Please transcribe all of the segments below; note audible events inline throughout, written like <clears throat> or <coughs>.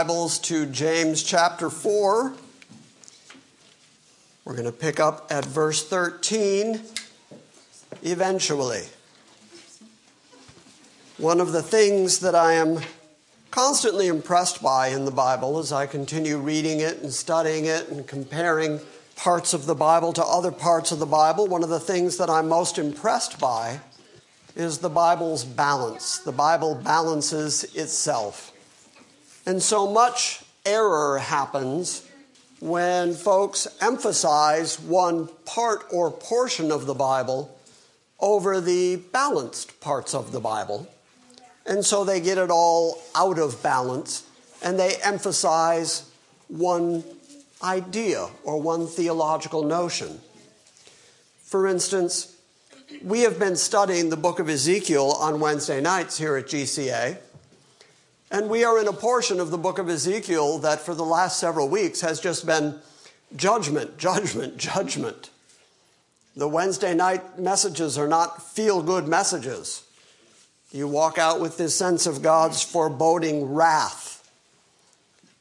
Bibles to James chapter 4. We're going to pick up at verse 13 eventually. One of the things that I am constantly impressed by in the Bible as I continue reading it and studying it and comparing parts of the Bible to other parts of the Bible, one of the things that I'm most impressed by is the Bible's balance. The Bible balances itself. And so much error happens when folks emphasize one part or portion of the Bible over the balanced parts of the Bible. And so they get it all out of balance and they emphasize one idea or one theological notion. For instance, we have been studying the book of Ezekiel on Wednesday nights here at GCA. And we are in a portion of the book of Ezekiel that for the last several weeks has just been judgment, judgment, judgment. The Wednesday night messages are not feel good messages. You walk out with this sense of God's foreboding wrath.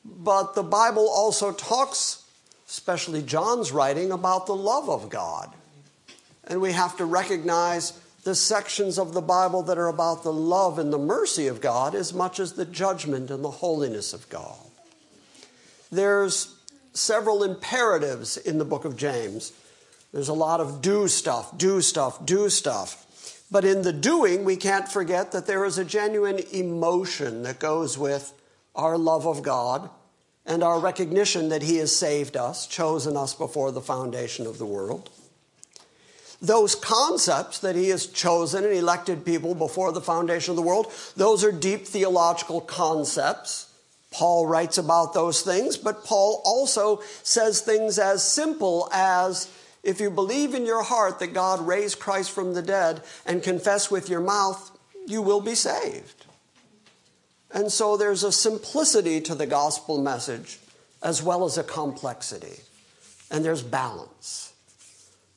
But the Bible also talks, especially John's writing, about the love of God. And we have to recognize the sections of the Bible that are about the love and the mercy of God as much as the judgment and the holiness of God. There's several imperatives in the book of James. There's a lot of do stuff, do stuff, do stuff. But in the doing, we can't forget that there is a genuine emotion that goes with our love of God and our recognition that He has saved us, chosen us before the foundation of the world those concepts that he has chosen and elected people before the foundation of the world, those are deep theological concepts. Paul writes about those things, but Paul also says things as simple as if you believe in your heart that God raised Christ from the dead and confess with your mouth, you will be saved. And so there's a simplicity to the gospel message as well as a complexity, and there's balance.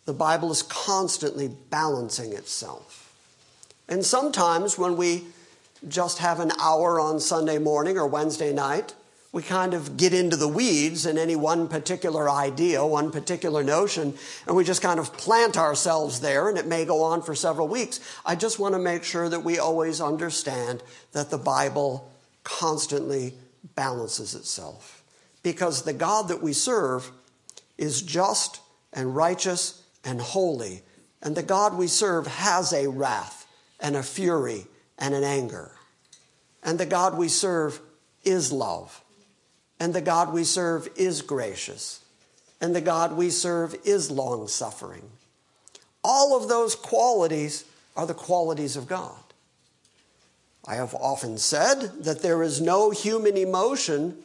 The Bible is constantly balancing itself. And sometimes when we just have an hour on Sunday morning or Wednesday night, we kind of get into the weeds in any one particular idea, one particular notion, and we just kind of plant ourselves there, and it may go on for several weeks. I just want to make sure that we always understand that the Bible constantly balances itself. Because the God that we serve is just and righteous and holy. And the God we serve has a wrath and a fury and an anger. And the God we serve is love. And the God we serve is gracious. And the God we serve is long suffering. All of those qualities are the qualities of God. I have often said that there is no human emotion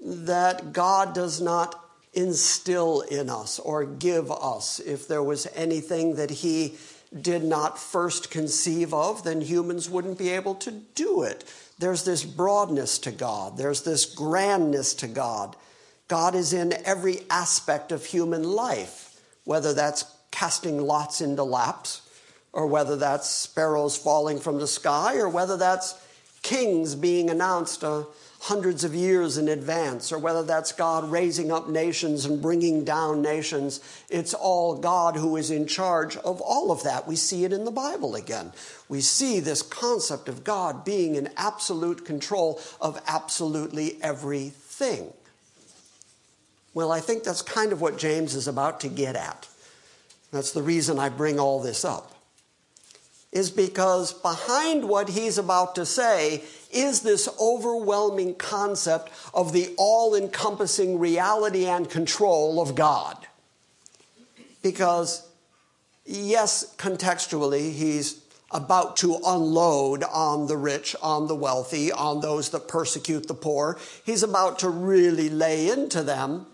that God does not instill in us or give us. If there was anything that He did not first conceive of, then humans wouldn't be able to do it. There's this broadness to God, there's this grandness to God. God is in every aspect of human life, whether that's casting lots into laps, or whether that's sparrows falling from the sky, or whether that's kings being announced uh, hundreds of years in advance, or whether that's God raising up nations and bringing down nations. It's all God who is in charge of all of that. We see it in the Bible again. We see this concept of God being in absolute control of absolutely everything. Well, I think that's kind of what James is about to get at. That's the reason I bring all this up is because behind what he's about to say is this overwhelming concept of the all encompassing reality and control of God. Because, yes, contextually, he's about to unload on the rich, on the wealthy, on those that persecute the poor. He's about to really lay into them.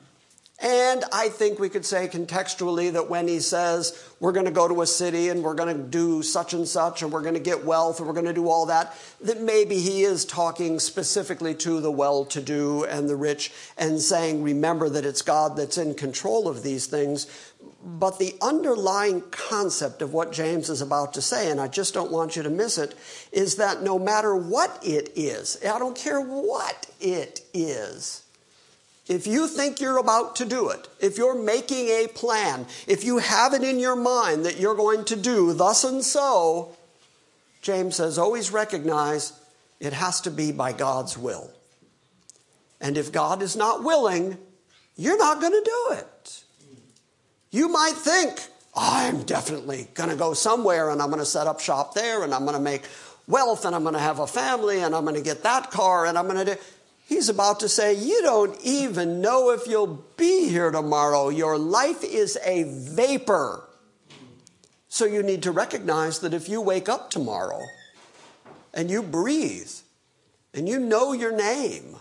And I think we could say contextually that when he says, we're going to go to a city and we're going to do such and such and we're going to get wealth and we're going to do all that, that maybe he is talking specifically to the well to do and the rich and saying, remember that it's God that's in control of these things. But the underlying concept of what James is about to say, and I just don't want you to miss it, is that no matter what it is, I don't care what it is, if you think you're about to do it, if you're making a plan, if you have it in your mind that you're going to do thus and so, James says, always recognize it has to be by God's will. And if God is not willing, you're not going to do it. You might think, I'm definitely going to go somewhere and I'm going to set up shop there and I'm going to make wealth and I'm going to have a family and I'm going to get that car and I'm going to do. He's about to say, You don't even know if you'll be here tomorrow. Your life is a vapor. So you need to recognize that if you wake up tomorrow and you breathe and you know your name,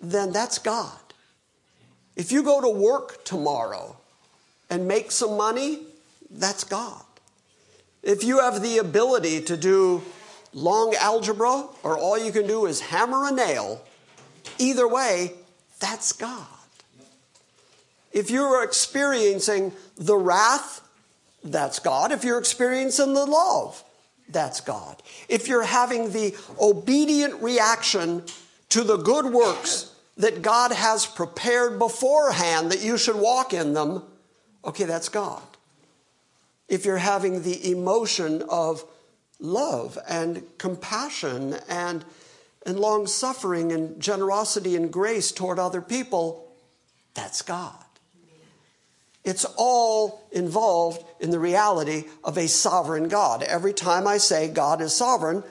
then that's God. If you go to work tomorrow and make some money, that's God. If you have the ability to do long algebra or all you can do is hammer a nail, Either way, that's God. If you're experiencing the wrath, that's God. If you're experiencing the love, that's God. If you're having the obedient reaction to the good works that God has prepared beforehand that you should walk in them, okay, that's God. If you're having the emotion of love and compassion and and long suffering and generosity and grace toward other people, that's God. It's all involved in the reality of a sovereign God. Every time I say God is sovereign,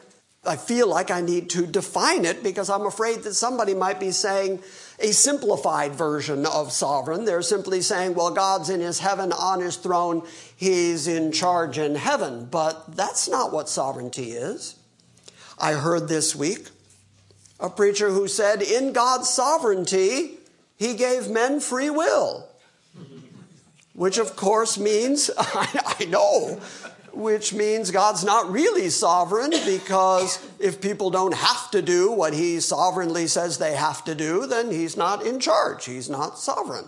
I feel like I need to define it because I'm afraid that somebody might be saying a simplified version of sovereign. They're simply saying, well, God's in his heaven on his throne, he's in charge in heaven. But that's not what sovereignty is. I heard this week a preacher who said, in God's sovereignty, he gave men free will. Which, of course, means, <laughs> I, know, which means God's not really sovereign because if people don't have to do what he sovereignly says they have to do, then he's not in charge. He's not sovereign.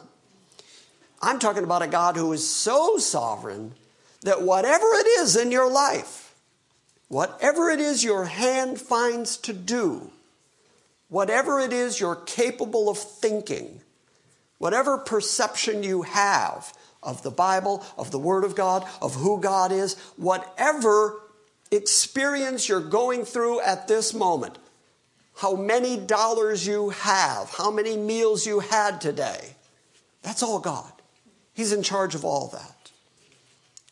I'm talking about a God who is so sovereign that whatever it is in your life, whatever it is your hand finds to do, whatever it is you're capable of thinking, whatever perception you have of the Bible, of the Word of God, of who God is, whatever experience you're going through at this moment, how many dollars you have, how many meals you had today, that's all God. He's in charge of all that.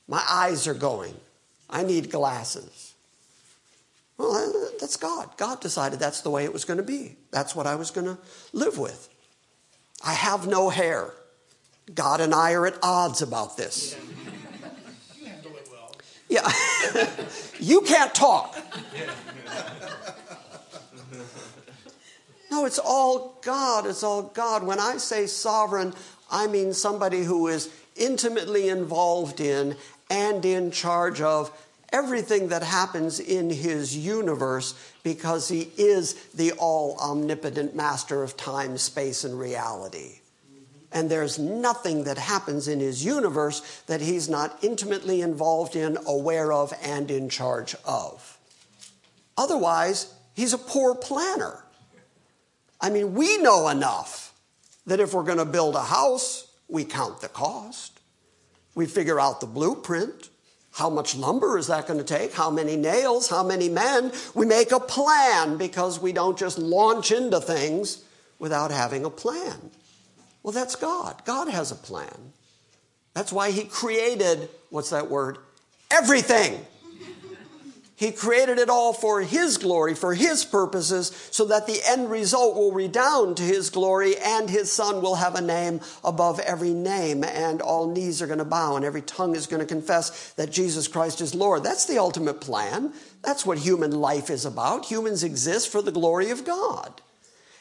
My eyes are going. I need glasses. Well, uh, that's God. God decided that's the way it was going to be. That's what I was going to live with. I have no hair. God and I are at odds about this. You handle it well. Yeah. <laughs> you can't talk. No, it's all God. It's all God. When I say sovereign, I mean somebody who is intimately involved in and in charge of everything that happens in his universe because he is the all omnipotent master of time, space, and reality. And there's nothing that happens in his universe that he's not intimately involved in, aware of, and in charge of. Otherwise, he's a poor planner. I mean, we know enough that if we're going to build a house, we count the cost. We figure out the blueprint. How much lumber is that going to take? How many nails? How many men? We make a plan because we don't just launch into things without having a plan. Well, that's God. God has a plan. That's why He created, what's that word? Everything. He created it all for His glory, for His purposes, so that the end result will redound to His glory and His Son will have a name above every name, and all knees are going to bow and every tongue is going to confess that Jesus Christ is Lord. That's the ultimate plan. That's what human life is about. Humans exist for the glory of God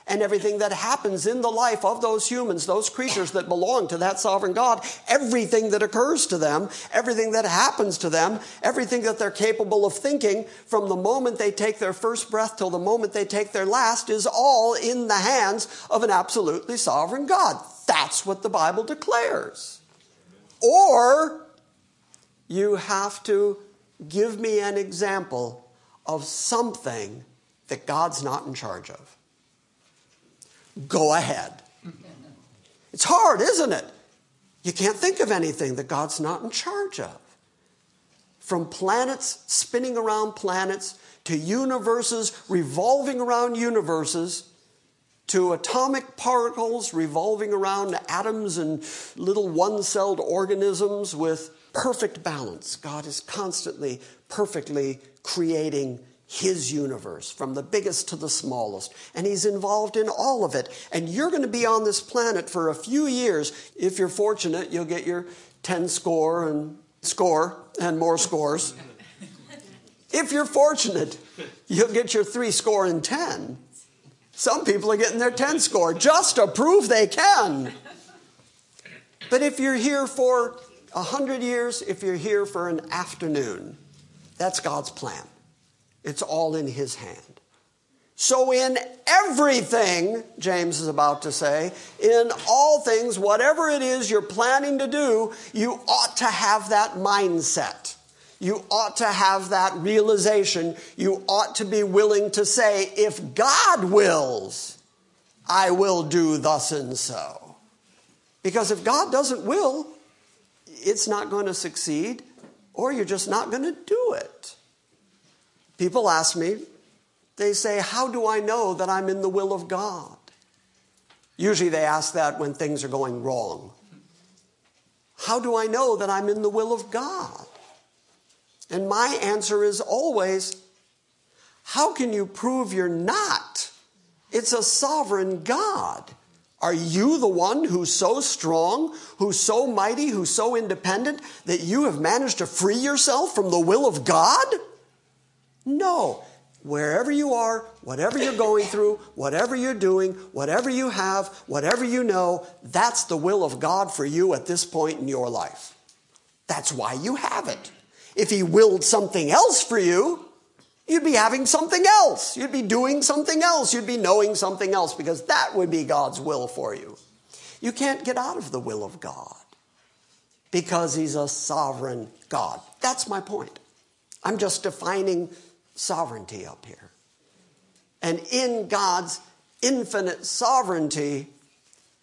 and everything that happens in the life of those humans, those creatures that belong to that sovereign God, everything that occurs to them, everything that happens to them, everything that they're capable of thinking from the moment they take their first breath till the moment they take their last is all in the hands of an absolutely sovereign God. That's what the Bible declares. Or you have to give me an example of something that God's not in charge of go ahead. It's hard, isn't it? You can't think of anything that God's not in charge of. From planets spinning around planets to universes revolving around universes to atomic particles revolving around atoms and little one celled organisms with perfect balance. God is constantly, perfectly creating his universe, from the biggest to the smallest. And he's involved in all of it. And you're going to be on this planet for a few years. If you're fortunate, you'll get your 10 score and score and more scores. if you're fortunate, you'll get your three score and 10. Some people are getting their 10 score just to prove they can. But if you're here for a hundred years, if you're here for an afternoon, that's God's plan. It's all in his hand. So, in everything, James is about to say, in all things, whatever it is you're planning to do, you ought to have that mindset. You ought to have that realization. You ought to be willing to say, if God wills, I will do thus and so. Because if God doesn't will, it's not going to succeed, or you're just not going to do it. People ask me, they say, How do I know that I'm in the will of God? Usually they ask that when things are going wrong. How do I know that I'm in the will of God? And my answer is always, How can you prove you're not? It's a sovereign God. Are you the one who's so strong, who's so mighty, who's so independent that you have managed to free yourself from the will of God? No. Wherever you are, whatever you're going through, whatever you're doing, whatever you have, whatever you know, that's the will of God for you at this point in your life. That's why you have it. If He willed something else for you, you'd be having something else. You'd be doing something else. You'd be knowing something else because that would be God's will for you. You can't get out of the will of God because He's a sovereign God. That's my point. I'm just defining sovereignty up here. And in God's infinite sovereignty,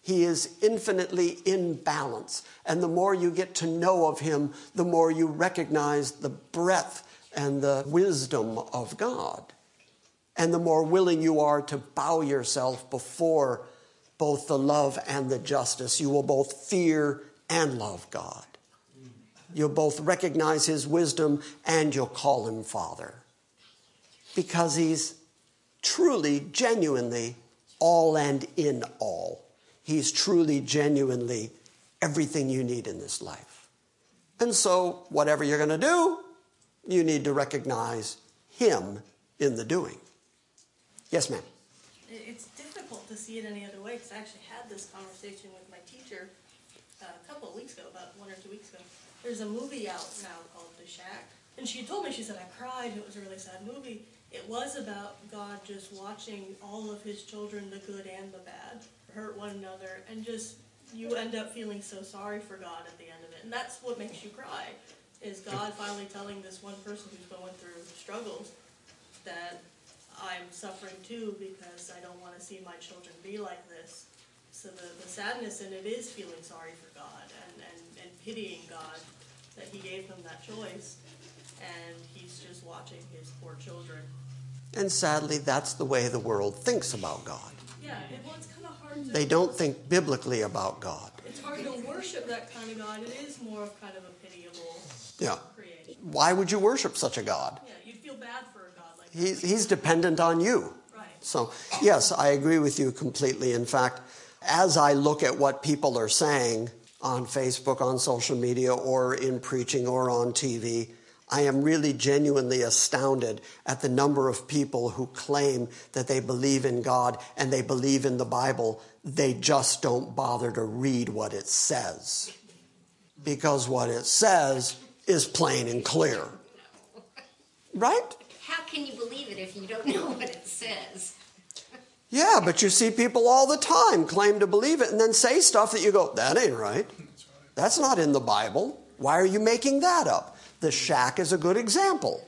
he is infinitely in balance. And the more you get to know of him, the more you recognize the breadth and the wisdom of God. And the more willing you are to bow yourself before both the love and the justice. You will both fear and love God. You'll both recognize his wisdom and you'll call him Father because he's truly, genuinely all and in all. He's truly, genuinely everything you need in this life. And so, whatever you're going to do, you need to recognize Him in the doing. Yes, ma'am. It's difficult to see it any other way because I actually had this conversation with my teacher uh, a couple of weeks ago, about one or two weeks ago. There's a movie out now called The Shack. And she told me, she said, I cried. It was a really sad movie. It was about God just watching all of his children, the good and the bad, hurt one another. And just, you end up feeling so sorry for God at the end of it. And that's what makes you cry, is God finally telling this one person who's going through struggles that I'm suffering too because I don't want to see my children be like this. So the, the sadness in it is feeling sorry for God and, and, and pitying God that He gave them that choice. And He's just watching His poor children. And sadly, that's the way the world thinks about God. Yeah, well, it's kind of hard to. They don't think biblically about God. It's hard to worship that kind of God. It is more of kind of a pitiable Yeah. creation. Why would you worship such a God? Yeah, you'd feel bad for a God like that. He's, he's dependent on you. Right. So, yes, I agree with you completely. In fact, as I look at what people are saying on Facebook, on social media, or in preaching or on TV, I am really genuinely astounded at the number of people who claim that they believe in God and they believe in the Bible. They just don't bother to read what it says. Because what it says is plain and clear. Right? How can you believe it if you don't know what it says? Yeah, but you see people all the time claim to believe it and then say stuff that you go, that ain't right. That's not in the Bible. Why are you making that up? The shack is a good example.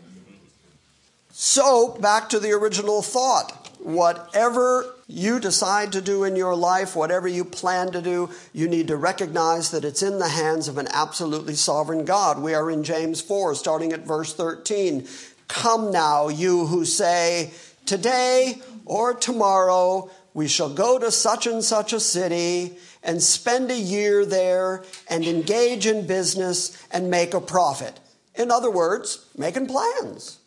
So, back to the original thought. Whatever you decide to do in your life, whatever you plan to do, you need to recognize that it's in the hands of an absolutely sovereign God. We are in James 4, starting at verse 13. Come now, you who say, Today or tomorrow we shall go to such and such a city and spend a year there and engage in business and make a profit. In other words, making plans.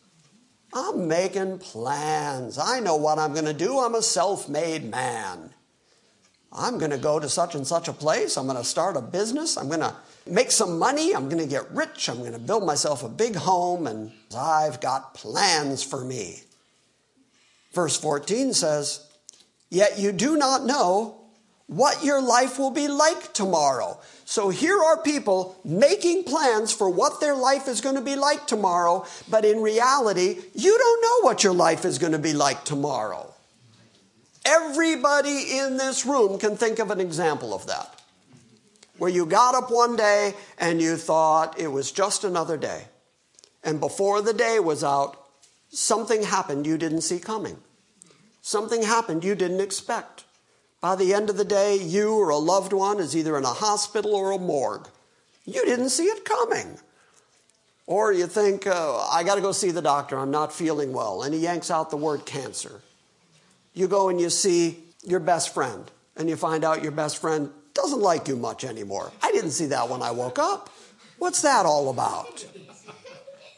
I'm making plans. I know what I'm going to do. I'm a self made man. I'm going to go to such and such a place. I'm going to start a business. I'm going to make some money. I'm going to get rich. I'm going to build myself a big home, and I've got plans for me. Verse 14 says, Yet you do not know what your life will be like tomorrow. So here are people making plans for what their life is going to be like tomorrow, but in reality, you don't know what your life is going to be like tomorrow. Everybody in this room can think of an example of that. Where you got up one day and you thought it was just another day. And before the day was out, something happened you didn't see coming. Something happened you didn't expect. By the end of the day, you or a loved one is either in a hospital or a morgue. You didn't see it coming. Or you think, uh, I got to go see the doctor, I'm not feeling well, and he yanks out the word cancer. You go and you see your best friend, and you find out your best friend doesn't like you much anymore. I didn't see that when I woke up. What's that all about?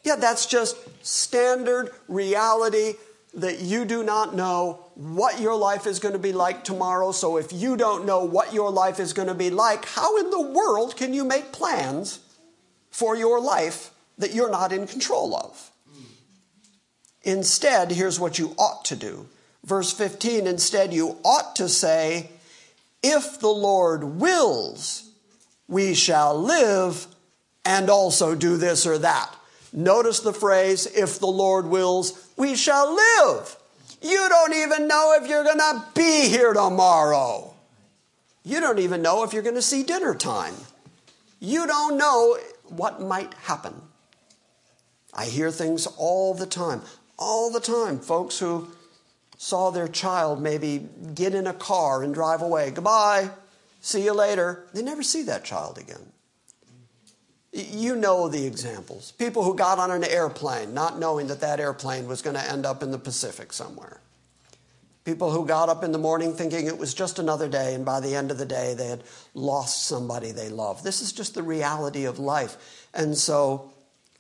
Yeah, that's just standard reality that you do not know what your life is going to be like tomorrow. So if you don't know what your life is going to be like, how in the world can you make plans for your life that you're not in control of? Instead, here's what you ought to do. Verse 15, instead, you ought to say, If the Lord wills, we shall live and also do this or that. Notice the phrase, if the Lord wills, we shall live. You don't even know if you're going to be here tomorrow. You don't even know if you're going to see dinner time. You don't know what might happen. I hear things all the time, all the time. Folks who saw their child maybe get in a car and drive away. Goodbye. See you later. They never see that child again. You know the examples. People who got on an airplane not knowing that that airplane was going to end up in the Pacific somewhere. People who got up in the morning thinking it was just another day, and by the end of the day, they had lost somebody they loved. This is just the reality of life. And so,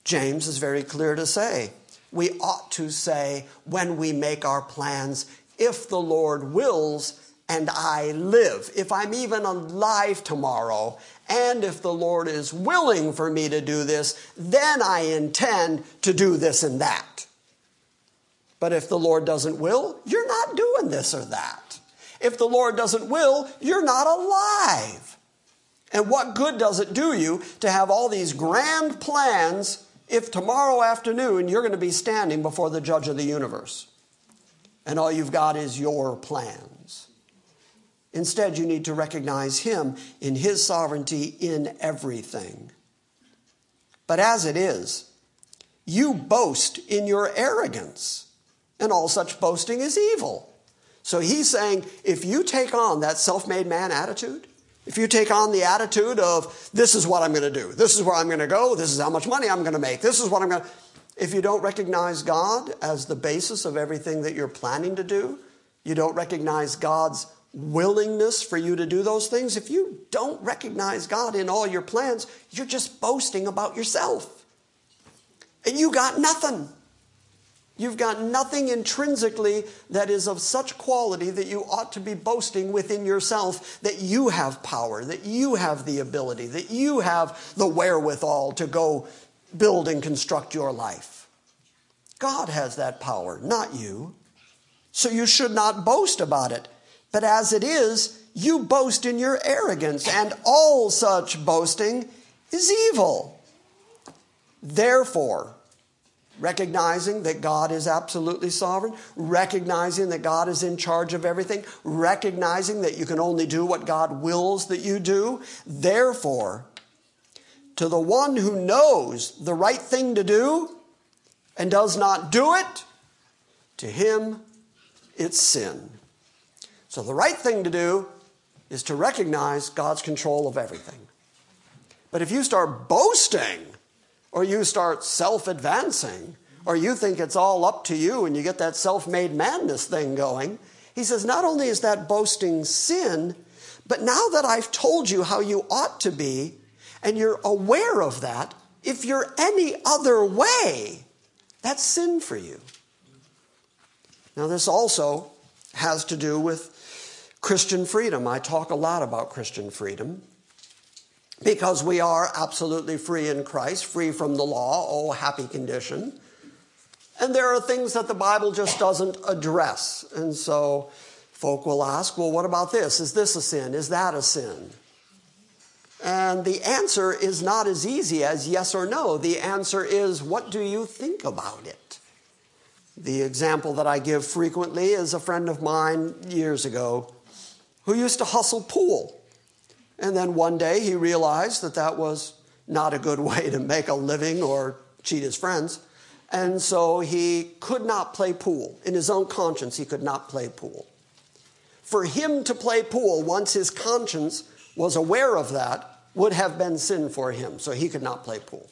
James is very clear to say we ought to say when we make our plans, if the Lord wills, and I live, if I'm even alive tomorrow, and if the Lord is willing for me to do this, then I intend to do this and that. But if the Lord doesn't will, you're not doing this or that. If the Lord doesn't will, you're not alive. And what good does it do you to have all these grand plans if tomorrow afternoon you're going to be standing before the judge of the universe? And all you've got is your plans. Instead, you need to recognize Him in His sovereignty in everything. But as it is, you boast in your arrogance, and all such boasting is evil. So he's saying if you take on that self made man attitude, if you take on the attitude of, this is what I'm going to do, this is where I'm going to go, this is how much money I'm going to make, this is what I'm going to. If you don't recognize God as the basis of everything that you're planning to do, you don't recognize God's willingness for you to do those things, if you don't recognize God in all your plans, you're just boasting about yourself. And you got nothing. You've got nothing intrinsically that is of such quality that you ought to be boasting within yourself that you have power, that you have the ability, that you have the wherewithal to go build and construct your life. God has that power, not you. So you should not boast about it. But as it is, you boast in your arrogance, and all such boasting is evil. Therefore, recognizing that God is absolutely sovereign, recognizing that God is in charge of everything, recognizing that you can only do what God wills that you do. Therefore, to the one who knows the right thing to do and does not do it, to him it's sin. So the right thing to do is to recognize God's control of everything. But if you start boasting, or you start self advancing, or you think it's all up to you and you get that self made madness thing going, he says, not only is that boasting sin, but now that I've told you how you ought to be, and you're aware of that, if you're any other way, that's sin for you. Now, this also has to do with Christian freedom. I talk a lot about Christian freedom because we are absolutely free in Christ, free from the law. Oh, happy condition. And there are things that the Bible just doesn't address. And so folk will ask, well, what about this? Is this a sin? Is that a sin? And the answer is not as easy as yes or no. The answer is, what do you think about it? The example that I give frequently is a friend of mine years ago who used to hustle pool. And then one day he realized that that was not a good <laughs> way to make a living or cheat his friends. And so he could not play pool. In his own conscience, he could not play pool. For him to play pool, once his conscience was aware of that, would have been sin for him. So he could not play pool.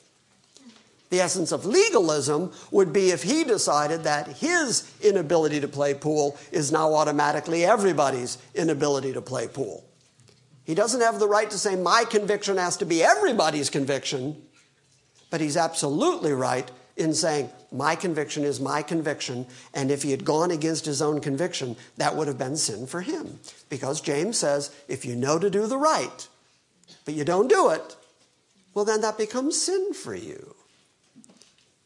The essence of legalism would be if he decided that his inability to play pool is now automatically everybody's inability to play pool. He doesn't have the right to say, my conviction has to be everybody's conviction, but he's absolutely right in saying, my conviction is my conviction, and if he had gone against his own conviction, that would have been sin for him. Because James says, if you know to do the right, but you don't do it, well, then that becomes sin for you.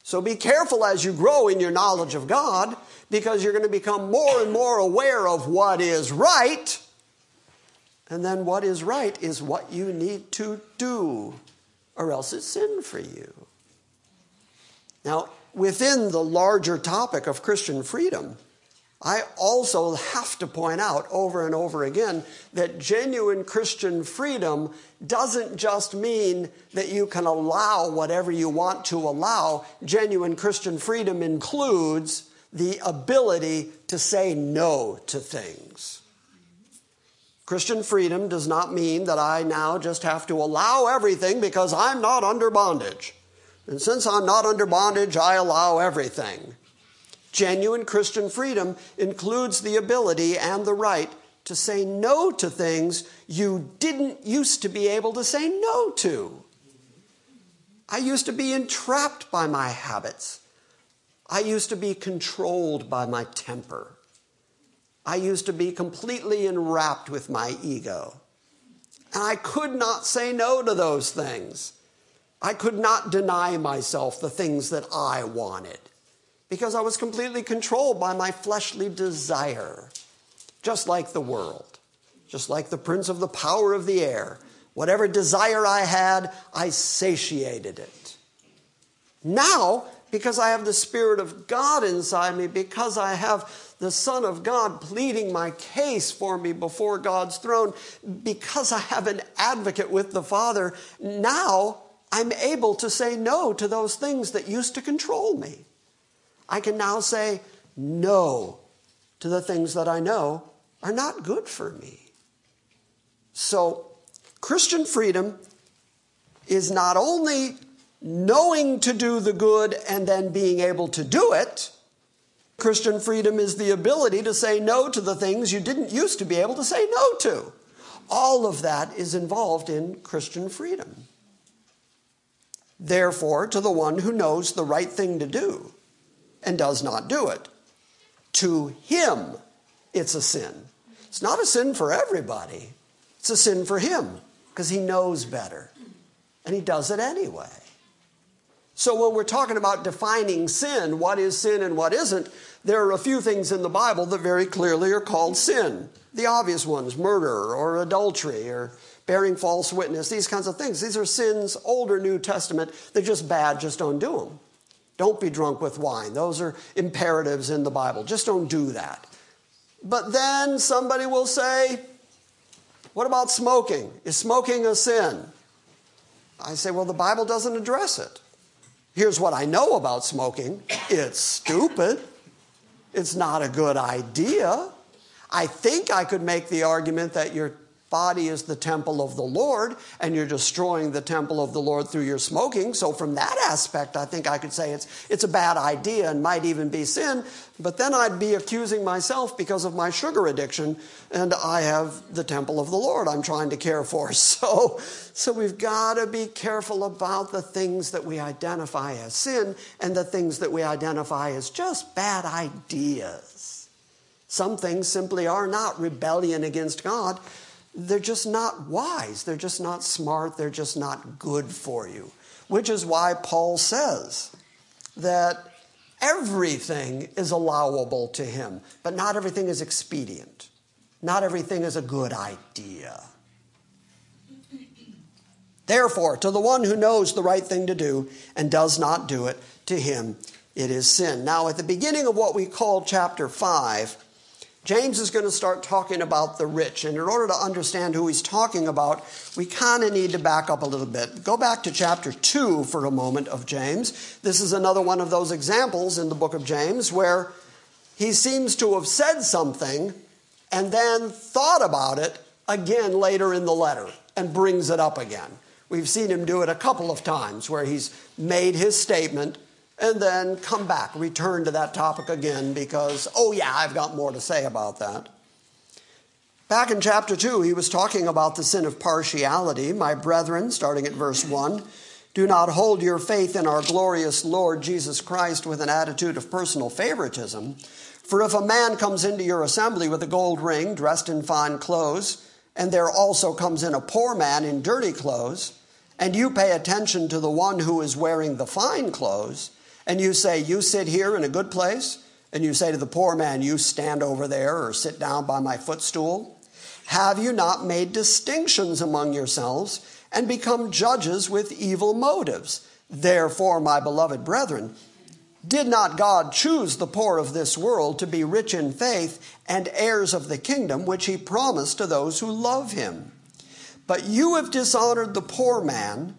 So be careful as you grow in your knowledge of God because you're going to become more and more aware of what is right. And then what is right is what you need to do, or else it's sin for you. Now, within the larger topic of Christian freedom, I also have to point out over and over again that genuine Christian freedom doesn't just mean that you can allow whatever you want to allow. Genuine Christian freedom includes the ability to say no to things. Christian freedom does not mean that I now just have to allow everything because I'm not under bondage. And since I'm not under bondage, I allow everything. Genuine Christian freedom includes the ability and the right to say no to things you didn't used to be able to say no to. I used to be entrapped by my habits. I used to be controlled by my temper. I used to be completely enwrapped with my ego. And I could not say no to those things. I could not deny myself the things that I wanted because I was completely controlled by my fleshly desire, just like the world, just like the prince of the power of the air. Whatever desire I had, I satiated it. Now, because I have the Spirit of God inside me, because I have the Son of God pleading my case for me before God's throne, because I have an advocate with the Father, now I'm able to say no to those things that used to control me. I can now say no to the things that I know are not good for me. So, Christian freedom is not only knowing to do the good and then being able to do it. Christian freedom is the ability to say no to the things you didn't used to be able to say no to. All of that is involved in Christian freedom. Therefore, to the one who knows the right thing to do and does not do it, to him it's a sin. It's not a sin for everybody, it's a sin for him because he knows better and he does it anyway. So, when we're talking about defining sin, what is sin and what isn't, there are a few things in the Bible that very clearly are called sin. The obvious ones murder or adultery or bearing false witness, these kinds of things. These are sins, Old or New Testament. They're just bad, just don't do them. Don't be drunk with wine. Those are imperatives in the Bible. Just don't do that. But then somebody will say, What about smoking? Is smoking a sin? I say, Well, the Bible doesn't address it. Here's what I know about smoking it's stupid, it's not a good idea. I think I could make the argument that you're body is the temple of the Lord, and you're destroying the temple of the Lord through your smoking. So, from that aspect, I think I could say it's, it's a bad idea and might even be sin. But then I'd be accusing myself because of my sugar addiction, and I have the temple of the Lord I'm trying to care for. <laughs> So, so we've got to be careful about the things that we identify as sin and the things that we identify as just bad ideas. Some things simply are not rebellion against God they're just not wise. They're just not smart. They're just not good for you. Which is why Paul says that everything is allowable to him, but not everything is expedient. Not everything is a good idea. Therefore, to the one who knows the right thing to do and does not do it, to him it is sin. Now, at the beginning of what we call chapter 5, James is going to start talking about the rich. And in order to understand who he's talking about, we kind of need to back up a little bit. Go back to chapter 2 for a moment of James. This is another one of those examples in the book of James where he seems to have said something and then thought about it again later in the letter and brings it up again. We've seen him do it a couple of times where he's made his statement and then come back, return to that topic again because, oh, yeah, I've got more to say about that. Back in chapter 2, he was talking about the sin of partiality. My brethren, starting at verse 1, do not hold your faith in our glorious Lord Jesus Christ with an attitude of personal favoritism. For if a man comes into your assembly with a gold ring, dressed in fine clothes, and there also comes in a poor man in dirty clothes, and you pay attention to the one who is wearing the fine clothes, and you say, You sit here in a good place, and you say to the poor man, You stand over there or sit down by my footstool? Have you not made distinctions among yourselves and become judges with evil motives? Therefore, my beloved brethren, did not God choose the poor of this world to be rich in faith and heirs of the kingdom which he promised to those who love him? But you have dishonored the poor man.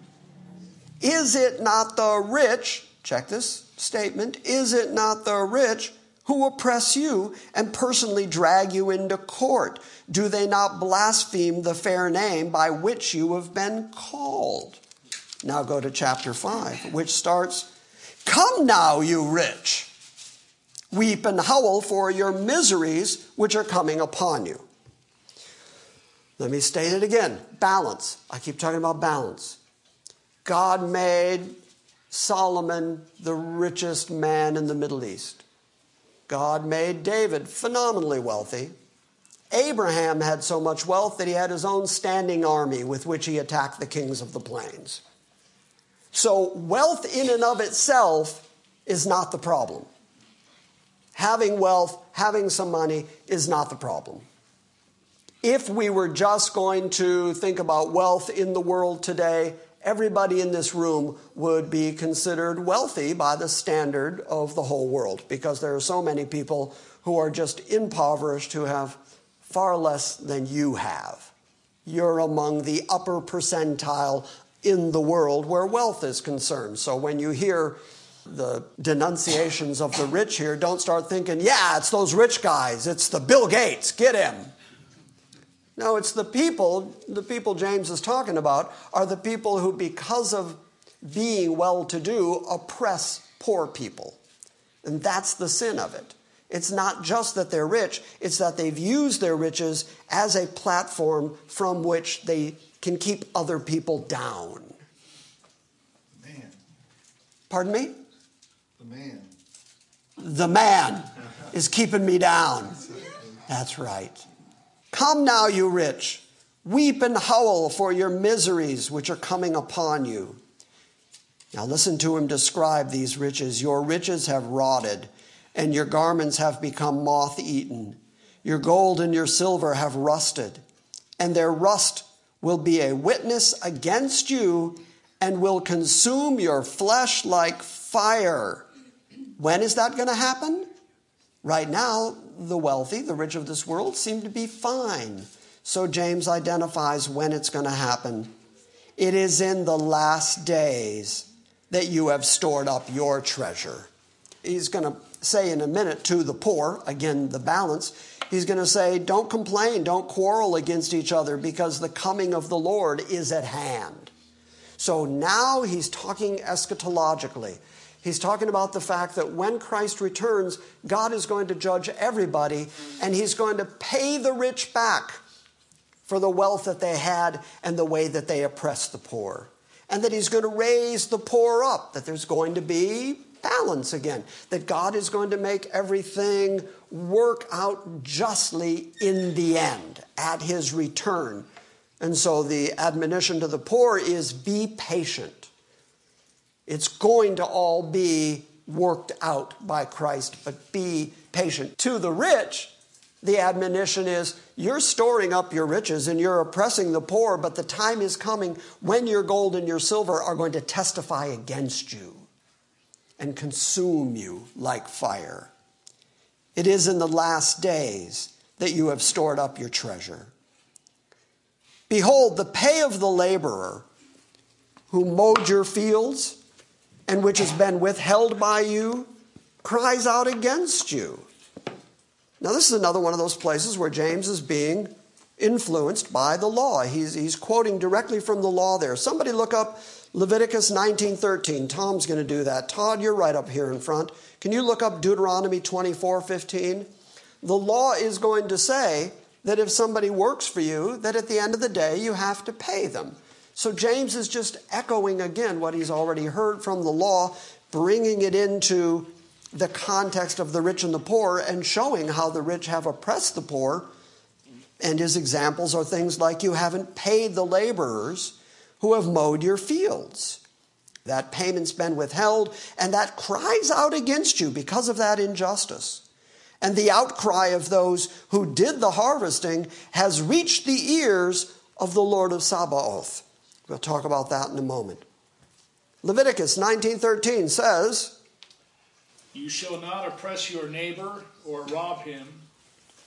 Is it not the rich check this statement, is it not the rich who oppress you and personally drag you into court? Do they not blaspheme the fair name by which you have been called? Now go to chapter 5, which starts Come now, you rich, weep and howl for your miseries which are coming upon you. Let me state it again balance. I keep talking about balance. God made Solomon the richest man in the Middle East. God made David phenomenally wealthy. Abraham had so much wealth that he had his own standing army with which he attacked the kings of the plains. So, wealth in and of itself is not the problem. Having wealth, having some money is not the problem. If we were just going to think about wealth in the world today, everybody in this room would be considered wealthy by the standard of the whole world because there are so many people who are just impoverished who have far less than you have. You're among the upper percentile in the world where wealth is concerned. So when you hear the denunciations of the rich here, don't start thinking, yeah, it's those rich guys, it's the Bill Gates, get him. No, it's the people, the people James is talking about are the people who, because of being well to do, oppress poor people. And that's the sin of it. It's not just that they're rich, it's that they've used their riches as a platform from which they can keep other people down. Man, Pardon me? the man. The man is keeping me down. That's right. Come now, you rich, weep and howl for your miseries which are coming upon you. Now listen to him describe these riches. Your riches have rotted, and your garments have become moth eaten. Your gold and your silver have rusted, and their rust will be a witness against you and will consume your flesh like fire. When is that going to happen? Right now, the wealthy, the rich of this world, seem to be fine. So James identifies when it's going to happen. It is in the last days that you have stored up your treasure. He's going to say in a minute to the poor, again, the balance, he's going to say, Don't complain, don't quarrel against each other because the coming of the Lord is at hand. So now he's talking eschatologically. He's talking about the fact that when Christ returns, God is going to judge everybody and he's going to pay the rich back for the wealth that they had and the way that they oppressed the poor. And that he's going to raise the poor up, that there's going to be balance again, that God is going to make everything work out justly in the end at his return. And so the admonition to the poor is be patient. It's going to all be worked out by Christ, but be patient. To the rich, the admonition is you're storing up your riches and you're oppressing the poor, but the time is coming when your gold and your silver are going to testify against you and consume you like fire. It is in the last days that you have stored up your treasure. Behold, the pay of the laborer who mowed your fields and which has been withheld by you cries out against you. Now, this is another one of those places where James is being influenced by the law. He's, he's quoting directly from the law there. Somebody look up Leviticus 19:13. Tom's going to do that. Todd, you're right up here in front. Can you look up Deuteronomy 24:15? The law is going to say that if somebody works for you, that at the end of the day you have to pay them. So James is just echoing again what he's already heard from the law, bringing it into the context of the rich and the poor and showing how the rich have oppressed the poor. And his examples are things like you haven't paid the laborers who have mowed your fields. That payment's been withheld, and that cries out against you because of that injustice. And the outcry of those who did the harvesting has reached the ears of the Lord of Sabaoth. We'll talk about that in a moment. Leviticus 19:13 says, You shall not oppress your neighbor or rob him.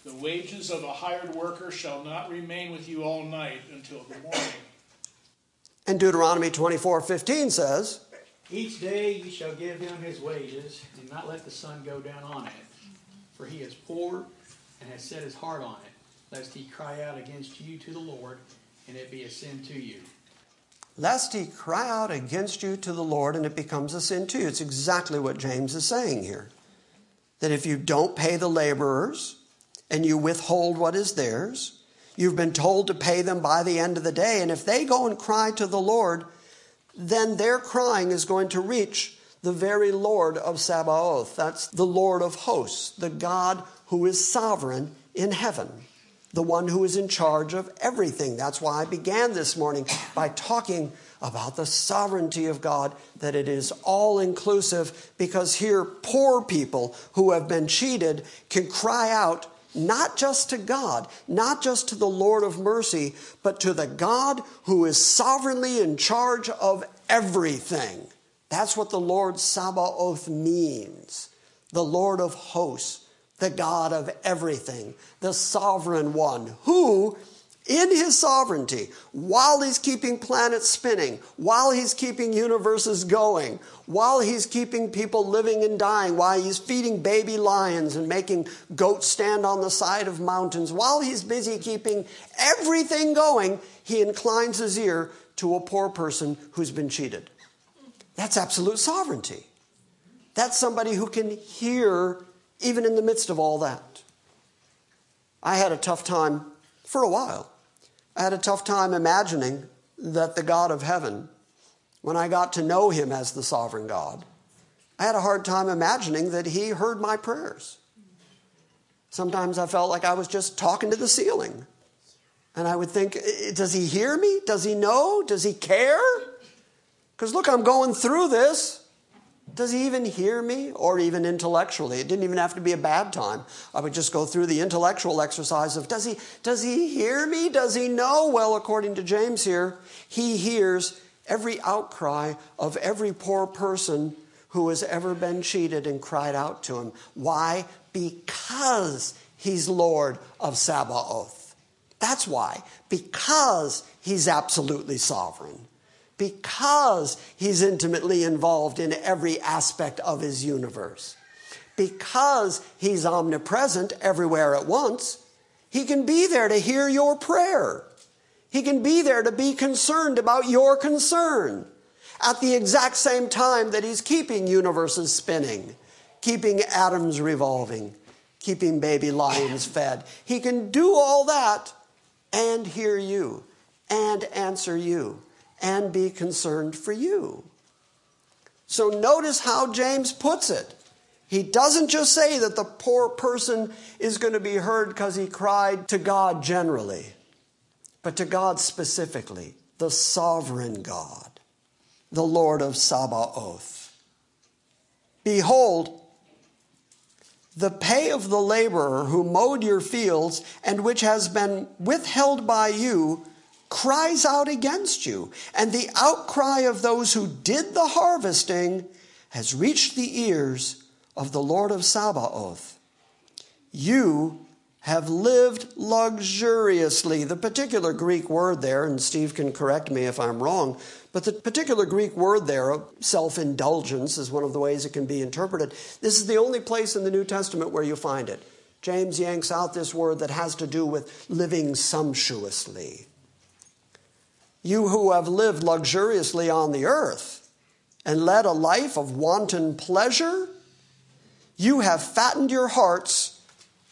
The wages of a hired worker shall not remain with you all night until the morning. and Deuteronomy 24:15 says, Each day you shall give him his wages, and not let the sun go down on it. For he is poor and has set his heart on it, lest he cry out against you to the Lord, and it be a sin to you. Lest he cry out against you to the Lord and it becomes a sin to you. It's exactly what James is saying here. That if you don't pay the laborers and you withhold what is theirs, you've been told to pay them by the end of the day. And if they go and cry to the Lord, then their crying is going to reach the very Lord of Sabaoth. That's the Lord of hosts, the God who is sovereign in heaven, the one who is in charge of everything. That's why I began this morning by talking about the sovereignty of God, that it is all inclusive, because here poor people who have been cheated can cry out not just to God, not just to the Lord of mercy, but to the God who is sovereignly in charge of everything. That's what the Lord Sabaoth means the Lord of hosts, the God of everything, the sovereign one, who in his sovereignty, while he's keeping planets spinning, while he's keeping universes going, while he's keeping people living and dying, while he's feeding baby lions and making goats stand on the side of mountains, while he's busy keeping everything going, he inclines his ear to a poor person who's been cheated. That's absolute sovereignty. That's somebody who can hear even in the midst of all that. I had a tough time for a while I had a tough time imagining that the God of heaven, when I got to know him as the sovereign God, I had a hard time imagining that he heard my prayers. Sometimes I felt like I was just talking to the ceiling. And I would think, does he hear me? Does he know? Does he care? Because look, I'm going through this. Does he even hear me? Or even intellectually? It didn't even have to be a bad time. I would just go through the intellectual exercise of does he, does he hear me? Does he know? Well, according to James here, he hears every outcry of every poor person who has ever been cheated and cried out to him. Why? Because he's Lord of Sabaoth. That's why. Because he's absolutely sovereign because he's intimately involved in every aspect of his universe. Because he's omnipresent everywhere at once, he can be there to hear your prayer. He can be there to be concerned about your concern at the exact same time that he's keeping universes spinning, keeping atoms revolving, keeping baby lions fed. He can do all that and hear you and answer you and be concerned for you. So notice how James puts it. He doesn't just say that the poor person is going to be heard because he cried to God generally, but to God specifically, the sovereign God, the Lord of Sabaoth. Behold, the pay of the laborer who mowed your fields and which has been withheld by you cries out against you, and the outcry of those who did the harvesting has reached the ears of the Lord of Sabaoth. You have lived luxuriously. The particular Greek word there, and Steve can correct me if I'm wrong, but the particular Greek word there, of self indulgence, is one of the ways it can be interpreted. This is the only place in the New Testament where you find it. James yanks out this word that has to do with living sumptuously. You who have lived luxuriously on the earth and led a life of wanton pleasure, you have fattened your hearts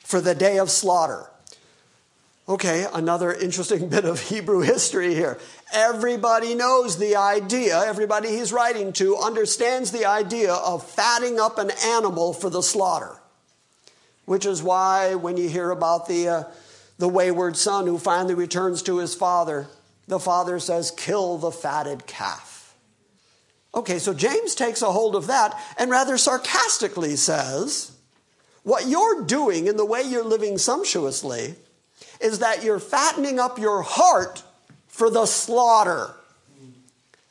for the day of slaughter. Okay, another interesting <laughs> bit of Hebrew history here. Everybody knows the idea, everybody he's writing to understands the idea of fatting up an animal for the slaughter. Which is why when you hear about the, uh, the wayward son who finally returns to his father, the father says, Kill the fatted calf. Okay, so James takes a hold of that and rather sarcastically says, What you're doing in the way you're living sumptuously is that you're fattening up your heart for the slaughter.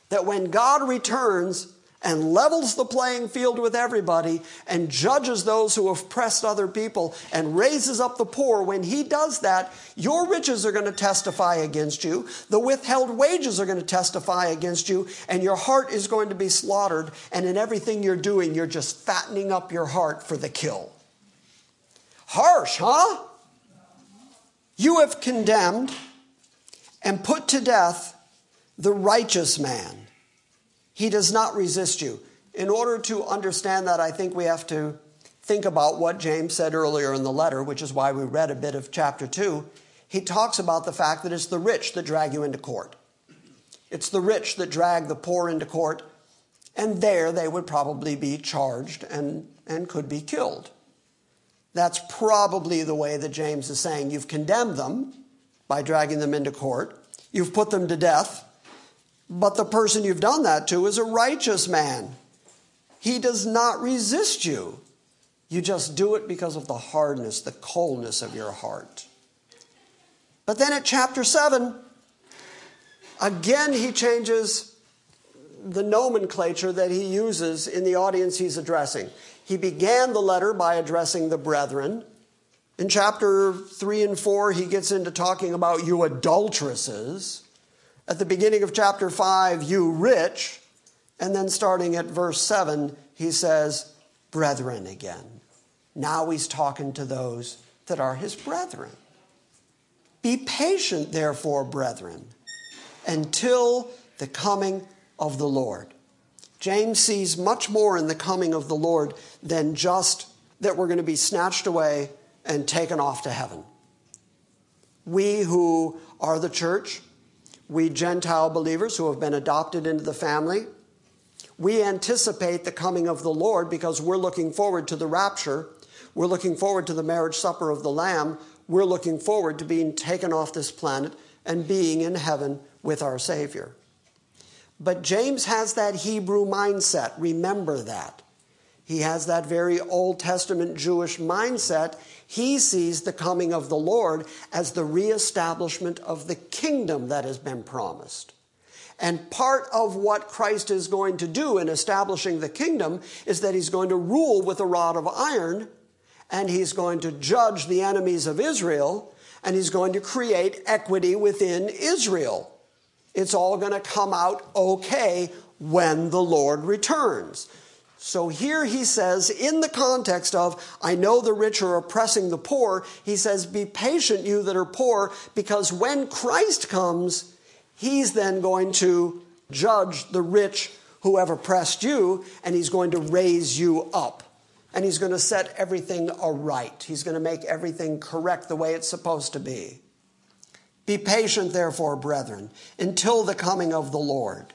That when God returns, and levels the playing field with everybody and judges those who have oppressed other people and raises up the poor, when he does that, your riches are going to testify against you, the withheld wages are going to testify against you, and your heart is going to be slaughtered. And in everything you're doing, you're just fattening up your heart for the kill. Harsh, huh? You have condemned and put to death the righteous man he does not resist you. In order to understand that, I think we have to think about what James said earlier in the letter, which is why we read a bit of chapter 2. He talks about the fact that it's the rich that drag you into court. It's the rich that drag the poor into court, and there they would probably be charged and, and could be killed. That's probably the way that James is saying you've condemned them by dragging them into court, you've put them to death, but the person you've done that to is a righteous man. He does not resist you. You just do it because of the hardness, the coldness of your heart. But then at chapter 7, again he changes the nomenclature that he uses in the audience he's addressing. He began the letter by addressing the brethren. In chapter 3 and 4, he gets into talking about you adulteresses. At the beginning of chapter 5, you rich. And then starting at verse 7, he says, brethren again. Now he's talking to those that are his brethren. Be patient, therefore, brethren, until the coming of the Lord. James sees much more in the coming of the Lord than just that we're going to be snatched away and taken off to heaven. We who are the church, we Gentile believers who have been adopted into the family, we anticipate the coming of the Lord because we're looking forward to the rapture. We're looking forward to the marriage supper of the Lamb. We're looking forward to being taken off this planet and being in heaven with our Savior. But James has that Hebrew mindset. Remember that. He has that very Old Testament Jewish mindset. He sees the coming of the Lord as the reestablishment of the kingdom that has been promised. And part of what Christ is going to do in establishing the kingdom is that he's going to rule with a rod of iron, and he's going to judge the enemies of Israel, and he's going to create equity within Israel. It's all going to come out okay when the Lord returns. So here he says, in the context of, I know the rich are oppressing the poor, he says, Be patient, you that are poor, because when Christ comes, he's then going to judge the rich who have oppressed you, and he's going to raise you up. And he's going to set everything aright. He's going to make everything correct the way it's supposed to be. Be patient, therefore, brethren, until the coming of the Lord.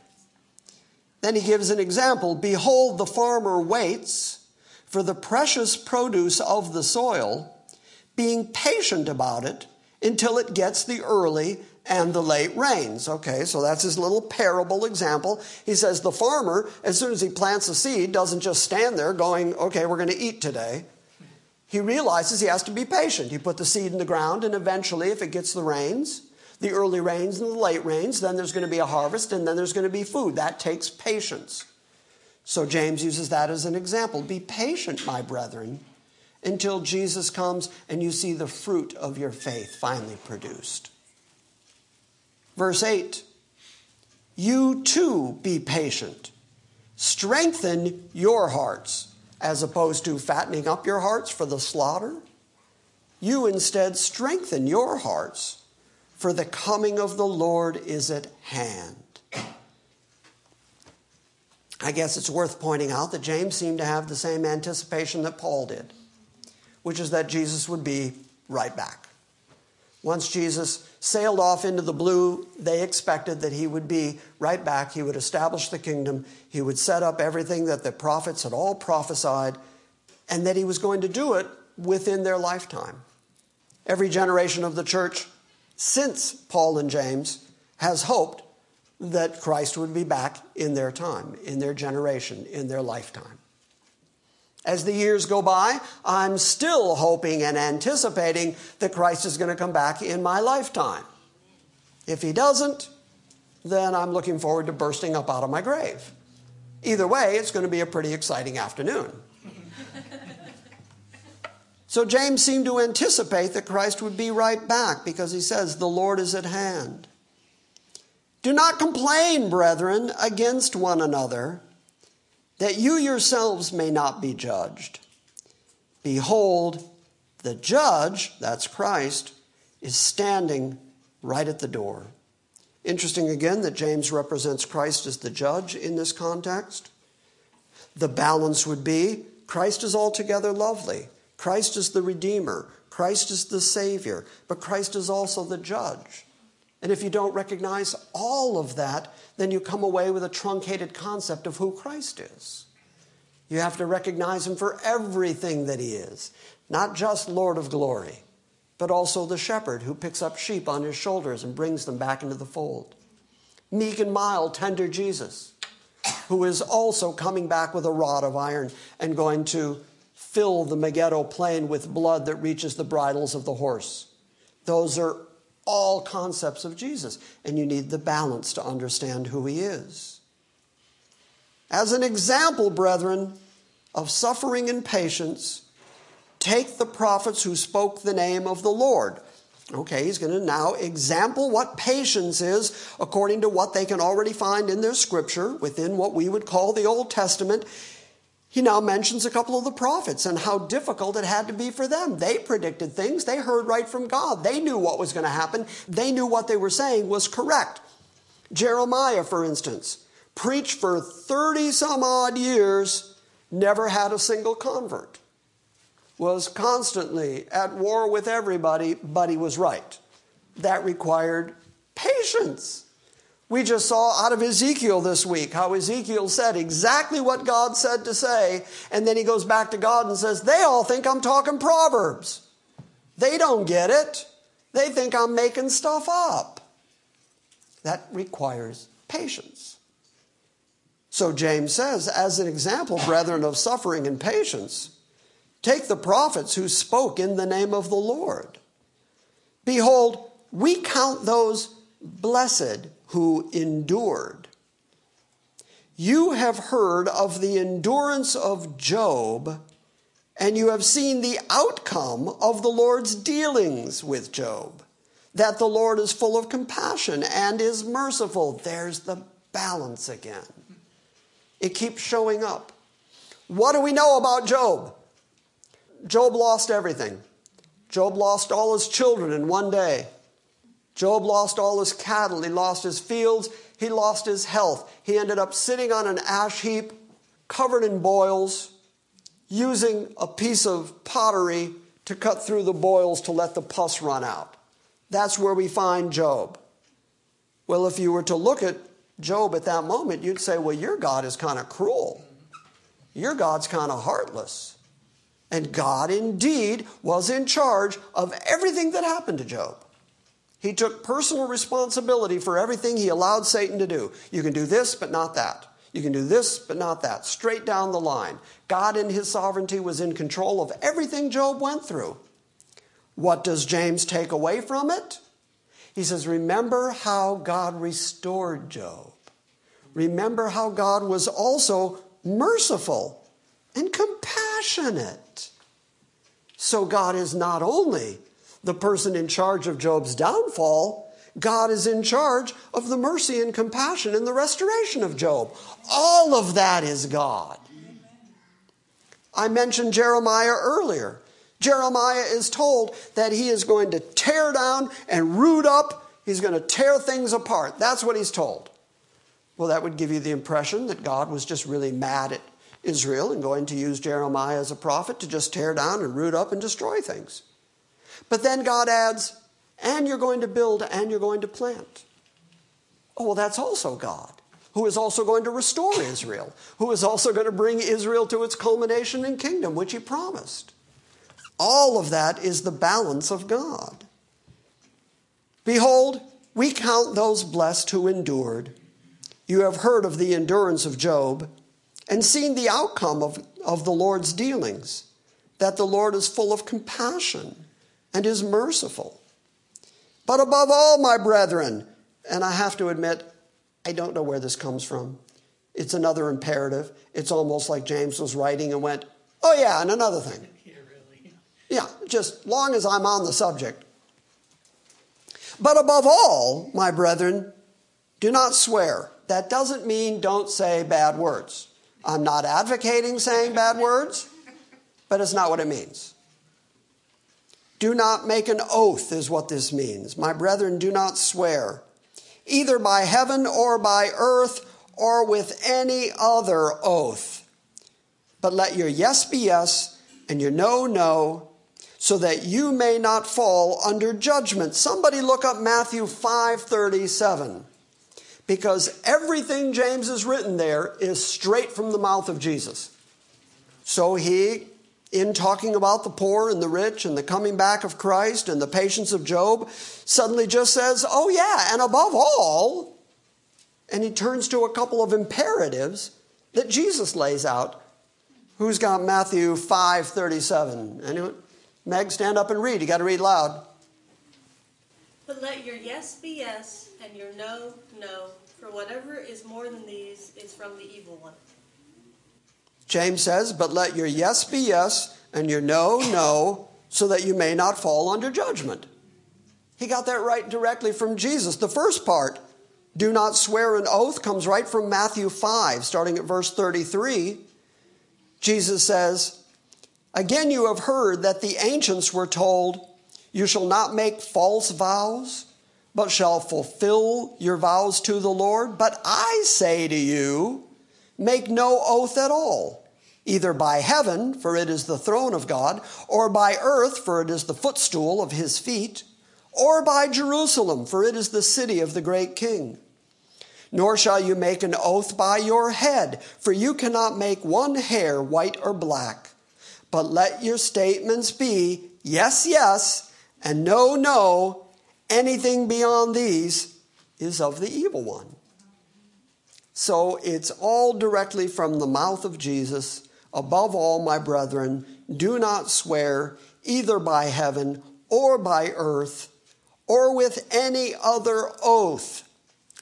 Then he gives an example Behold, the farmer waits for the precious produce of the soil, being patient about it until it gets the early and the late rains. Okay, so that's his little parable example. He says the farmer, as soon as he plants a seed, doesn't just stand there going, okay, we're going to eat today. He realizes he has to be patient. He put the seed in the ground, and eventually, if it gets the rains, the early rains and the late rains, then there's going to be a harvest, and then there's going to be food. That takes patience. So James uses that as an example. Be patient, my brethren, until Jesus comes and you see the fruit of your faith finally produced. Verse 8 You too be patient. Strengthen your hearts, as opposed to fattening up your hearts for the slaughter. You instead strengthen your hearts, for the coming of the Lord is at hand. I guess it's worth pointing out that James seemed to have the same anticipation that Paul did, which is that Jesus would be right back. Once Jesus sailed off into the blue, they expected that he would be right back. He would establish the kingdom. He would set up everything that the prophets had all prophesied, and that he was going to do it within their lifetime. Every generation of the church since Paul and James has hoped that Christ would be back in their time, in their generation, in their lifetime. As the years go by, I'm still hoping and anticipating that Christ is going to come back in my lifetime. If he doesn't, then I'm looking forward to bursting up out of my grave. Either way, it's going to be a pretty exciting afternoon. So James seemed to anticipate that Christ would be right back because he says, The Lord is at hand. Do not complain, brethren, against one another that you yourselves may not be judged. Behold, the judge, that's Christ, is standing right at the door. Interesting again that James represents Christ as the judge in this context. The balance would be Christ is altogether lovely. Christ is the Redeemer. Christ is the Savior. But Christ is also the judge. And if you don't recognize all of that, then you come away with a truncated concept of who Christ is. You have to recognize him for everything that he is, not just Lord of glory, but also the shepherd who picks up sheep on his shoulders and brings them back into the fold. Meek and mild, tender Jesus, who is also coming back with a rod of iron and going to fill the Megiddo plain with blood that reaches the bridles of the horse. Those are all concepts of Jesus, and you need the balance to understand who he is. As an example, brethren, of suffering and patience, take the prophets who spoke the name of the Lord. Okay, he's going to now example what patience is according to what they can already find in their scripture within what we would call the Old Testament. He now mentions a couple of the prophets and how difficult it had to be for them. They predicted things, they heard right from God, they knew what was going to happen, they knew what they were saying was correct. Jeremiah, for instance, preached for 30 some odd years, never had a single convert, was constantly at war with everybody, but he was right. That required patience. We just saw out of Ezekiel this week how Ezekiel said exactly what God said to say, and then he goes back to God and says, They all think I'm talking Proverbs. They don't get it. They think I'm making stuff up. That requires patience. So James says, as an example, brethren, of suffering and patience, take the prophets who spoke in the name of the Lord. Behold, we count those blessed who endured. You have heard of the endurance of Job, and you have seen the outcome of the Lord's dealings with Job. That the Lord is full of compassion and is merciful. There's the balance again. It keeps showing up. What do we know about Job? Job lost everything. Job lost all his children in one day. Job lost all his cattle. He lost his fields. He lost his health. He ended up sitting on an ash heap covered in boils, using a piece of pottery to cut through the boils to let the pus run out. That's where we find Job. Well, if you were to look at Job at that moment, you'd say, Well, your God is kind of cruel. Your God's kind of heartless. And God indeed was in charge of everything that happened to Job. He took personal responsibility for everything he allowed Satan to do. You can do this, but not that. You can do this, but not that. Straight down the line. God, in his sovereignty, was in control of everything Job went through. What does James take away from it? He says, Remember how God restored Job. Remember how God was also merciful and compassionate. So God is not only the person in charge of Job's downfall, God is in charge of the mercy and compassion and the restoration of Job. All of that is God. I mentioned Jeremiah earlier. Jeremiah is told that he is going to tear down and root up, he's going to tear things apart. That's what he's told. Well, that would give you the impression that God was just really mad at Israel and going to use Jeremiah as a prophet to just tear down and root up and destroy things. But then God adds, and you're going to build and you're going to plant. Oh, well, that's also God, who is also going to restore Israel, who is also going to bring Israel to its culmination and kingdom, which he promised. All of that is the balance of God. Behold, we count those blessed who endured. You have heard of the endurance of Job and seen the outcome of, of the Lord's dealings, that the Lord is full of compassion and is merciful. But above all, my brethren, and I have to admit, I don't know where this comes from. It's another imperative. It's almost like James was writing and went, oh, yeah, and another thing. <laughs> Yeah, just long as I'm on the subject. But above all, my brethren, do not swear. That doesn't mean don't say bad words. I'm not advocating saying bad words, but it's not what it means. Do not make an oath, is what this means. My brethren, do not swear, either by heaven or by earth or with any other oath. But let your yes be yes and your no, no, so that you may not fall under judgment. Somebody look up Matthew 5:37. Because everything James has written there is straight from the mouth of Jesus. So he in talking about the poor and the rich and the coming back of Christ and the patience of Job, suddenly just says, Oh, yeah, and above all, and he turns to a couple of imperatives that Jesus lays out. Who's got Matthew 5 37? Anyone? Meg, stand up and read. You got to read loud. But let your yes be yes, and your no, no, for whatever is more than these is from the evil one. James says, But let your yes be yes and your no, no, so that you may not fall under judgment. He got that right directly from Jesus. The first part, do not swear an oath, comes right from Matthew 5, starting at verse 33. Jesus says, Again, you have heard that the ancients were told, You shall not make false vows, but shall fulfill your vows to the Lord. But I say to you, Make no oath at all either by heaven, for it is the throne of God, or by earth, for it is the footstool of his feet, or by Jerusalem, for it is the city of the great king. Nor shall you make an oath by your head, for you cannot make one hair white or black. But let your statements be yes, yes, and no, no. Anything beyond these is of the evil one. So it's all directly from the mouth of Jesus Above all, my brethren, do not swear either by heaven or by earth or with any other oath,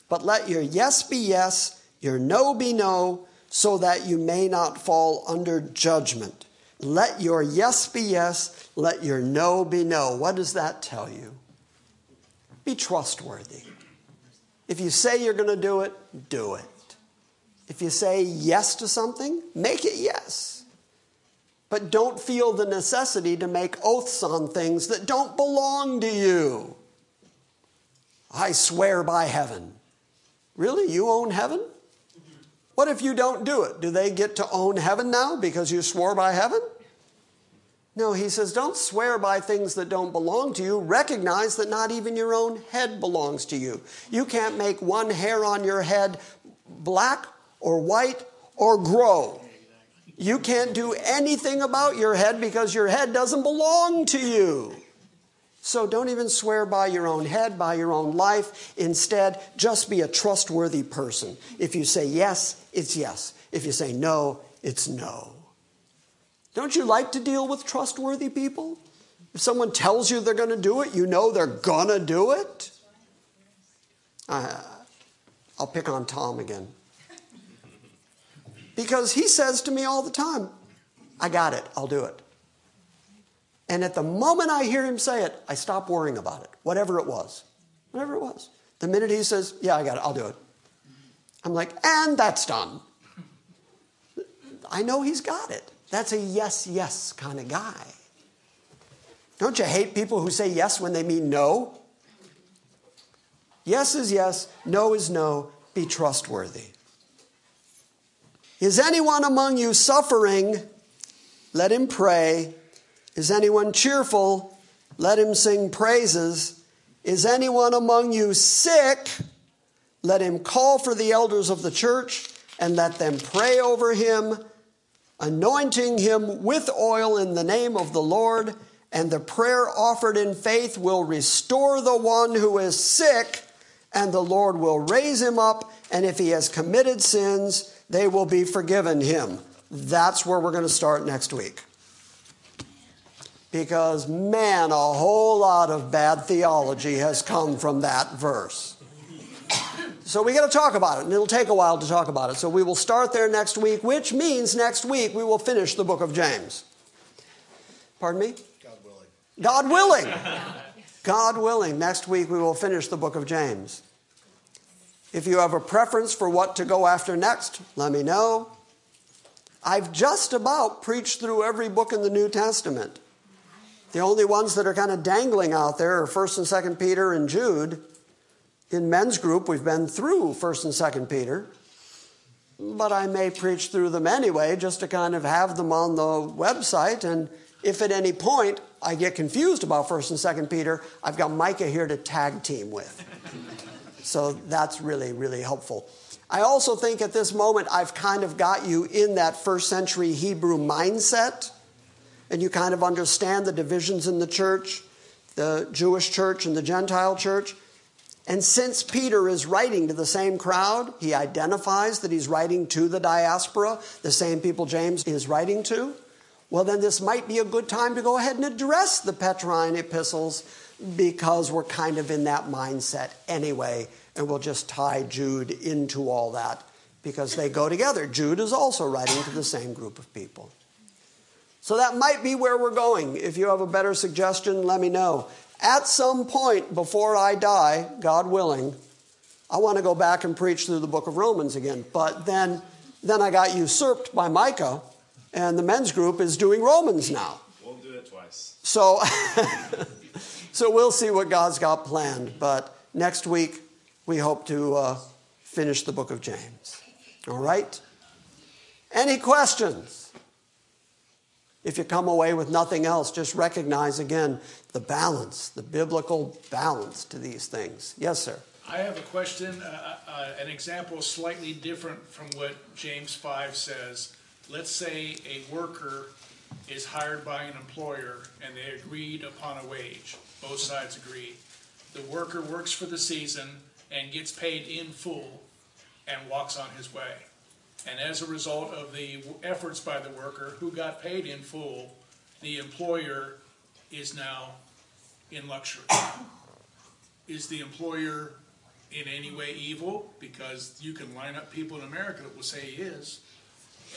but let your yes be yes, your no be no, so that you may not fall under judgment. Let your yes be yes, let your no be no. What does that tell you? Be trustworthy. If you say you're going to do it, do it. If you say yes to something, make it yes. But don't feel the necessity to make oaths on things that don't belong to you. I swear by heaven. Really? You own heaven? What if you don't do it? Do they get to own heaven now because you swore by heaven? No, he says, don't swear by things that don't belong to you. Recognize that not even your own head belongs to you. You can't make one hair on your head black or white or grow. You can't do anything about your head because your head doesn't belong to you. So don't even swear by your own head, by your own life. Instead, just be a trustworthy person. If you say yes, it's yes. If you say no, it's no. Don't you like to deal with trustworthy people? If someone tells you they're going to do it, you know they're going to do it. Uh, I'll pick on Tom again. Because he says to me all the time, I got it, I'll do it. And at the moment I hear him say it, I stop worrying about it, whatever it was. Whatever it was. The minute he says, Yeah, I got it, I'll do it. I'm like, And that's done. I know he's got it. That's a yes, yes kind of guy. Don't you hate people who say yes when they mean no? Yes is yes, no is no. Be trustworthy. Is anyone among you suffering? Let him pray. Is anyone cheerful? Let him sing praises. Is anyone among you sick? Let him call for the elders of the church and let them pray over him, anointing him with oil in the name of the Lord. And the prayer offered in faith will restore the one who is sick, and the Lord will raise him up. And if he has committed sins, they will be forgiven him. That's where we're going to start next week. Because, man, a whole lot of bad theology has come from that verse. So we got to talk about it, and it'll take a while to talk about it. So we will start there next week, which means next week we will finish the book of James. Pardon me? God willing. God willing. God willing. Next week we will finish the book of James. If you have a preference for what to go after next, let me know. I've just about preached through every book in the New Testament. The only ones that are kind of dangling out there are 1st and 2nd Peter and Jude. In men's group, we've been through 1st and 2nd Peter. But I may preach through them anyway, just to kind of have them on the website. And if at any point I get confused about 1st and 2nd Peter, I've got Micah here to tag team with. So that's really, really helpful. I also think at this moment I've kind of got you in that first century Hebrew mindset, and you kind of understand the divisions in the church, the Jewish church and the Gentile church. And since Peter is writing to the same crowd, he identifies that he's writing to the diaspora, the same people James is writing to. Well, then this might be a good time to go ahead and address the Petrine epistles because we're kind of in that mindset anyway, and we'll just tie Jude into all that because they go together. Jude is also writing to the same group of people. So that might be where we're going. If you have a better suggestion, let me know at some point before I die, God willing, I want to go back and preach through the book of Romans again. But then, then I got usurped by Micah, and the men's group is doing Romans now. We'll do it twice. So, <laughs> so we'll see what God's got planned. But next week, we hope to uh, finish the book of James. All right? Any questions? If you come away with nothing else, just recognize again the balance, the biblical balance to these things. Yes, sir. I have a question, uh, uh, an example slightly different from what James 5 says. Let's say a worker is hired by an employer and they agreed upon a wage. Both sides agree. The worker works for the season and gets paid in full and walks on his way. And as a result of the efforts by the worker who got paid in full, the employer is now in luxury. Is the employer in any way evil? Because you can line up people in America that will say he is.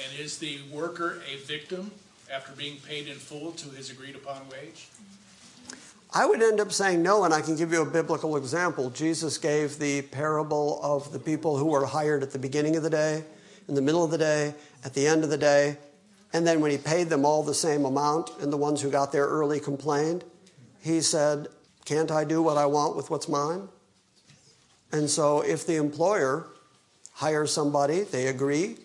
And is the worker a victim after being paid in full to his agreed upon wage? I would end up saying no, and I can give you a biblical example. Jesus gave the parable of the people who were hired at the beginning of the day in the middle of the day, at the end of the day. And then when he paid them all the same amount, and the ones who got there early complained, he said, Can't I do what I want with what's mine? And so if the employer hires somebody, they agree,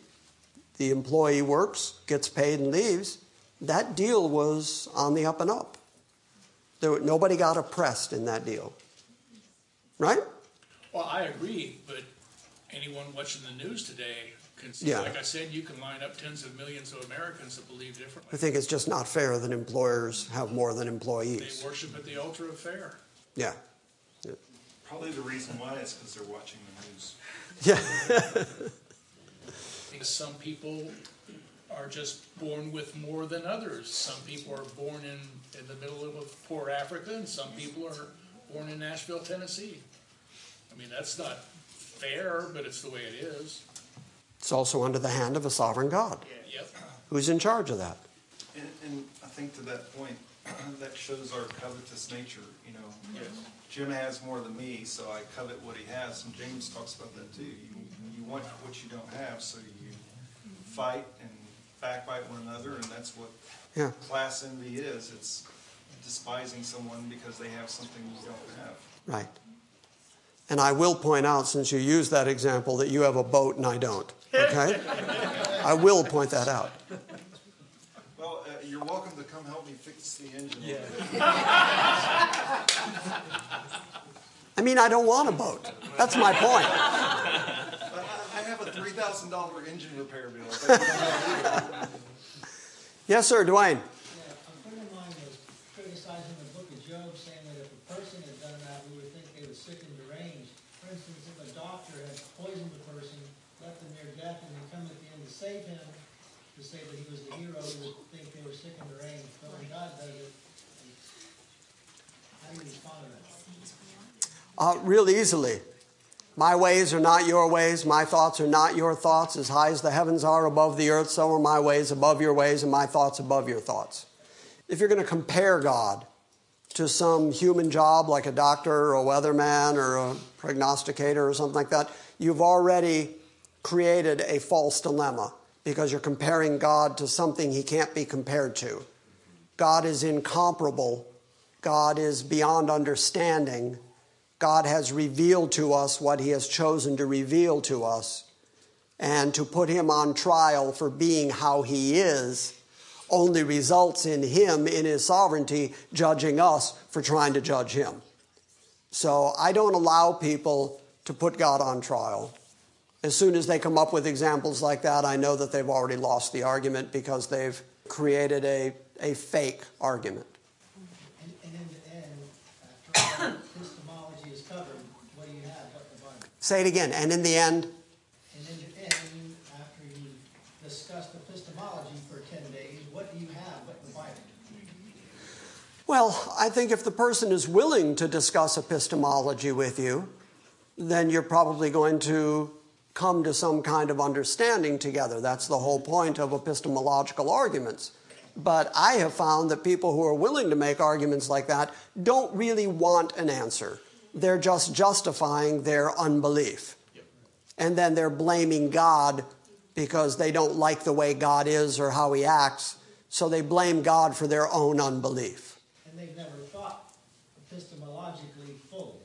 the employee works, gets paid, and leaves, that deal was on the up and up. There, nobody got oppressed in that deal. Right? Well, I agree, but anyone watching the news today can see, yeah. Like I said, you can line up tens of millions of Americans that believe differently. I think it's just not fair that employers have more than employees. They worship at the altar of fair. Yeah. yeah. Probably the reason why is because they're watching the news. Yeah. <laughs> Some people are just born with more than others. Some people are born in, in the middle of poor Africa, and some people are born in Nashville, Tennessee. I mean, that's not fair, but it's the way it is. It's also under the hand of a sovereign God. Yep. Who's in charge of that? And, and I think to that point, <clears throat> that shows our covetous nature. You know, yes. Jim has more than me, so I covet what he has. And James talks about that too. You, you want what you don't have, so you fight and backbite one another, and that's what yeah. class envy is. It's despising someone because they have something you don't have. Right. And I will point out, since you used that example, that you have a boat and I don't. Okay? <laughs> I will point that out. Well, uh, you're welcome to come help me fix the engine. Yeah. I mean, I don't want a boat. That's my point. <laughs> I have a $3,000 engine repair bill. <laughs> yes, sir, Dwayne. Yeah, a friend of mine was criticizing the book of Job, saying that if a person had done that, we would think they were sick and deranged. For instance, if a doctor had poisoned a person, left them near death, and then come at the end to save him, to say that he was the hero, we would think they were sick and deranged. But when God does it, how do you respond to that? Uh, real easily. My ways are not your ways. My thoughts are not your thoughts. As high as the heavens are above the earth, so are my ways above your ways, and my thoughts above your thoughts. If you're going to compare God to some human job like a doctor or a weatherman or a prognosticator or something like that, you've already created a false dilemma because you're comparing God to something he can't be compared to. God is incomparable, God is beyond understanding. God has revealed to us what He has chosen to reveal to us. And to put Him on trial for being how He is only results in him, in his sovereignty, judging us for trying to judge him. So I don't allow people to put God on trial. As soon as they come up with examples like that, I know that they've already lost the argument because they've created a, a fake argument. And, and the uh, end, after all epistemology is covered, what do you have but the Bible? Say it again. And in the end, And in the end, after you've discussed epistemology for 10 days, what do you have but the Bible? well, I think if the person is willing to discuss epistemology with you, then you're probably going to come to some kind of understanding together. That's the whole point of epistemological arguments. But I have found that people who are willing to make arguments like that don't really want an answer. They're just justifying their unbelief. And then they're blaming God because they don't like the way God is or how he acts. So they blame God for their own unbelief. And they've never thought epistemologically fully.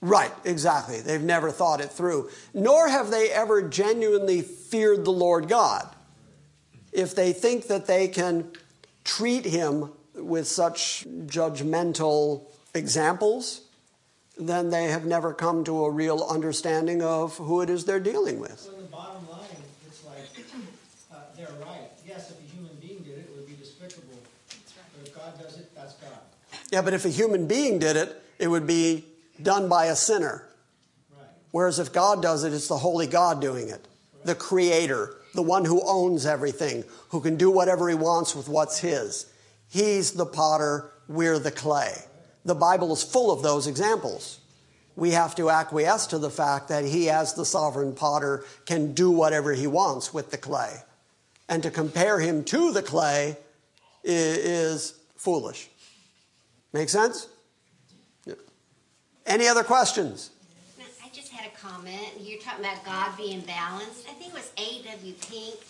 Right, exactly. They've never thought it through. Nor have they ever genuinely feared the Lord God. If they think that they can treat him with such judgmental examples, then they have never come to a real understanding of who it is they're dealing with. So in the bottom line, it's like, uh, they're right. Yes, if a human being did it, it would be despicable. But if God does it, that's God. Yeah, but if a human being did it, it would be done by a sinner. Right. Whereas if God does it, it's the holy God doing it, the creator, the one who owns everything, who can do whatever he wants with what's his. He's the potter, we're the clay. The Bible is full of those examples. We have to acquiesce to the fact that he, as the sovereign potter, can do whatever he wants with the clay. And to compare him to the clay is foolish. Make sense? Yeah. Any other questions? I just had a comment. You're talking about God being balanced. I think it was A.W. Pink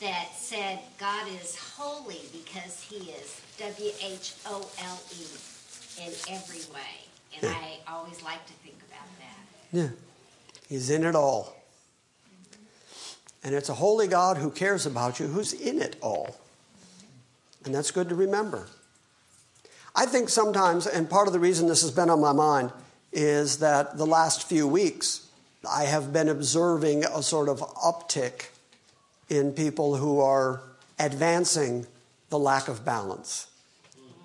that said God is holy because he is W H O L E in every way. And I always like to think about that. Yeah. He's in it all. And it's a holy God who cares about you who's in it all. And that's good to remember. I think sometimes, and part of the reason this has been on my mind, is that the last few weeks I have been observing a sort of uptick in people who are advancing the lack of balance,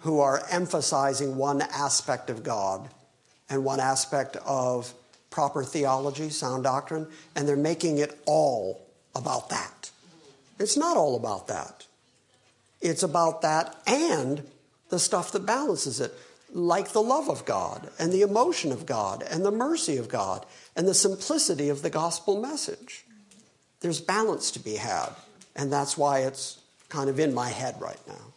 who are emphasizing one aspect of God and one aspect of proper theology, sound doctrine, and they're making it all about that. It's not all about that. It's about that and the stuff that balances it, like the love of God and the emotion of God and the mercy of God and the simplicity of the gospel message. There's balance to be had, and that's why it's kind of in my head right now.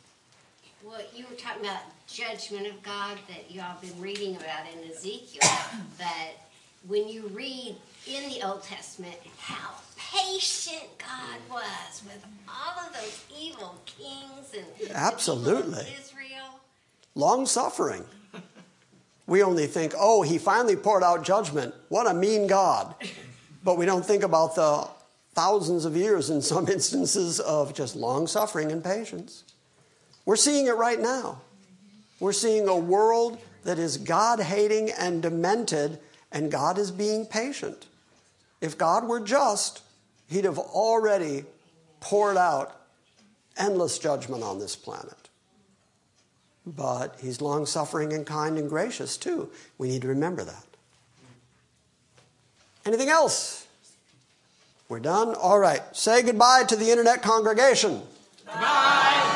Well, you were talking about judgment of God that you all have been reading about in Ezekiel, <coughs> but when you read in the Old Testament how patient God was with all of those evil kings and Absolutely. Israel. Long suffering. We only think, oh, he finally poured out judgment. What a mean God. But we don't think about the thousands of years in some <laughs> instances of just long suffering and patience. We're seeing it right now. We're seeing a world that is God hating and demented, and God is being patient. If God were just, He'd have already poured out endless judgment on this planet. But He's long suffering and kind and gracious too. We need to remember that. Anything else? We're done? All right. Say goodbye to the internet congregation. See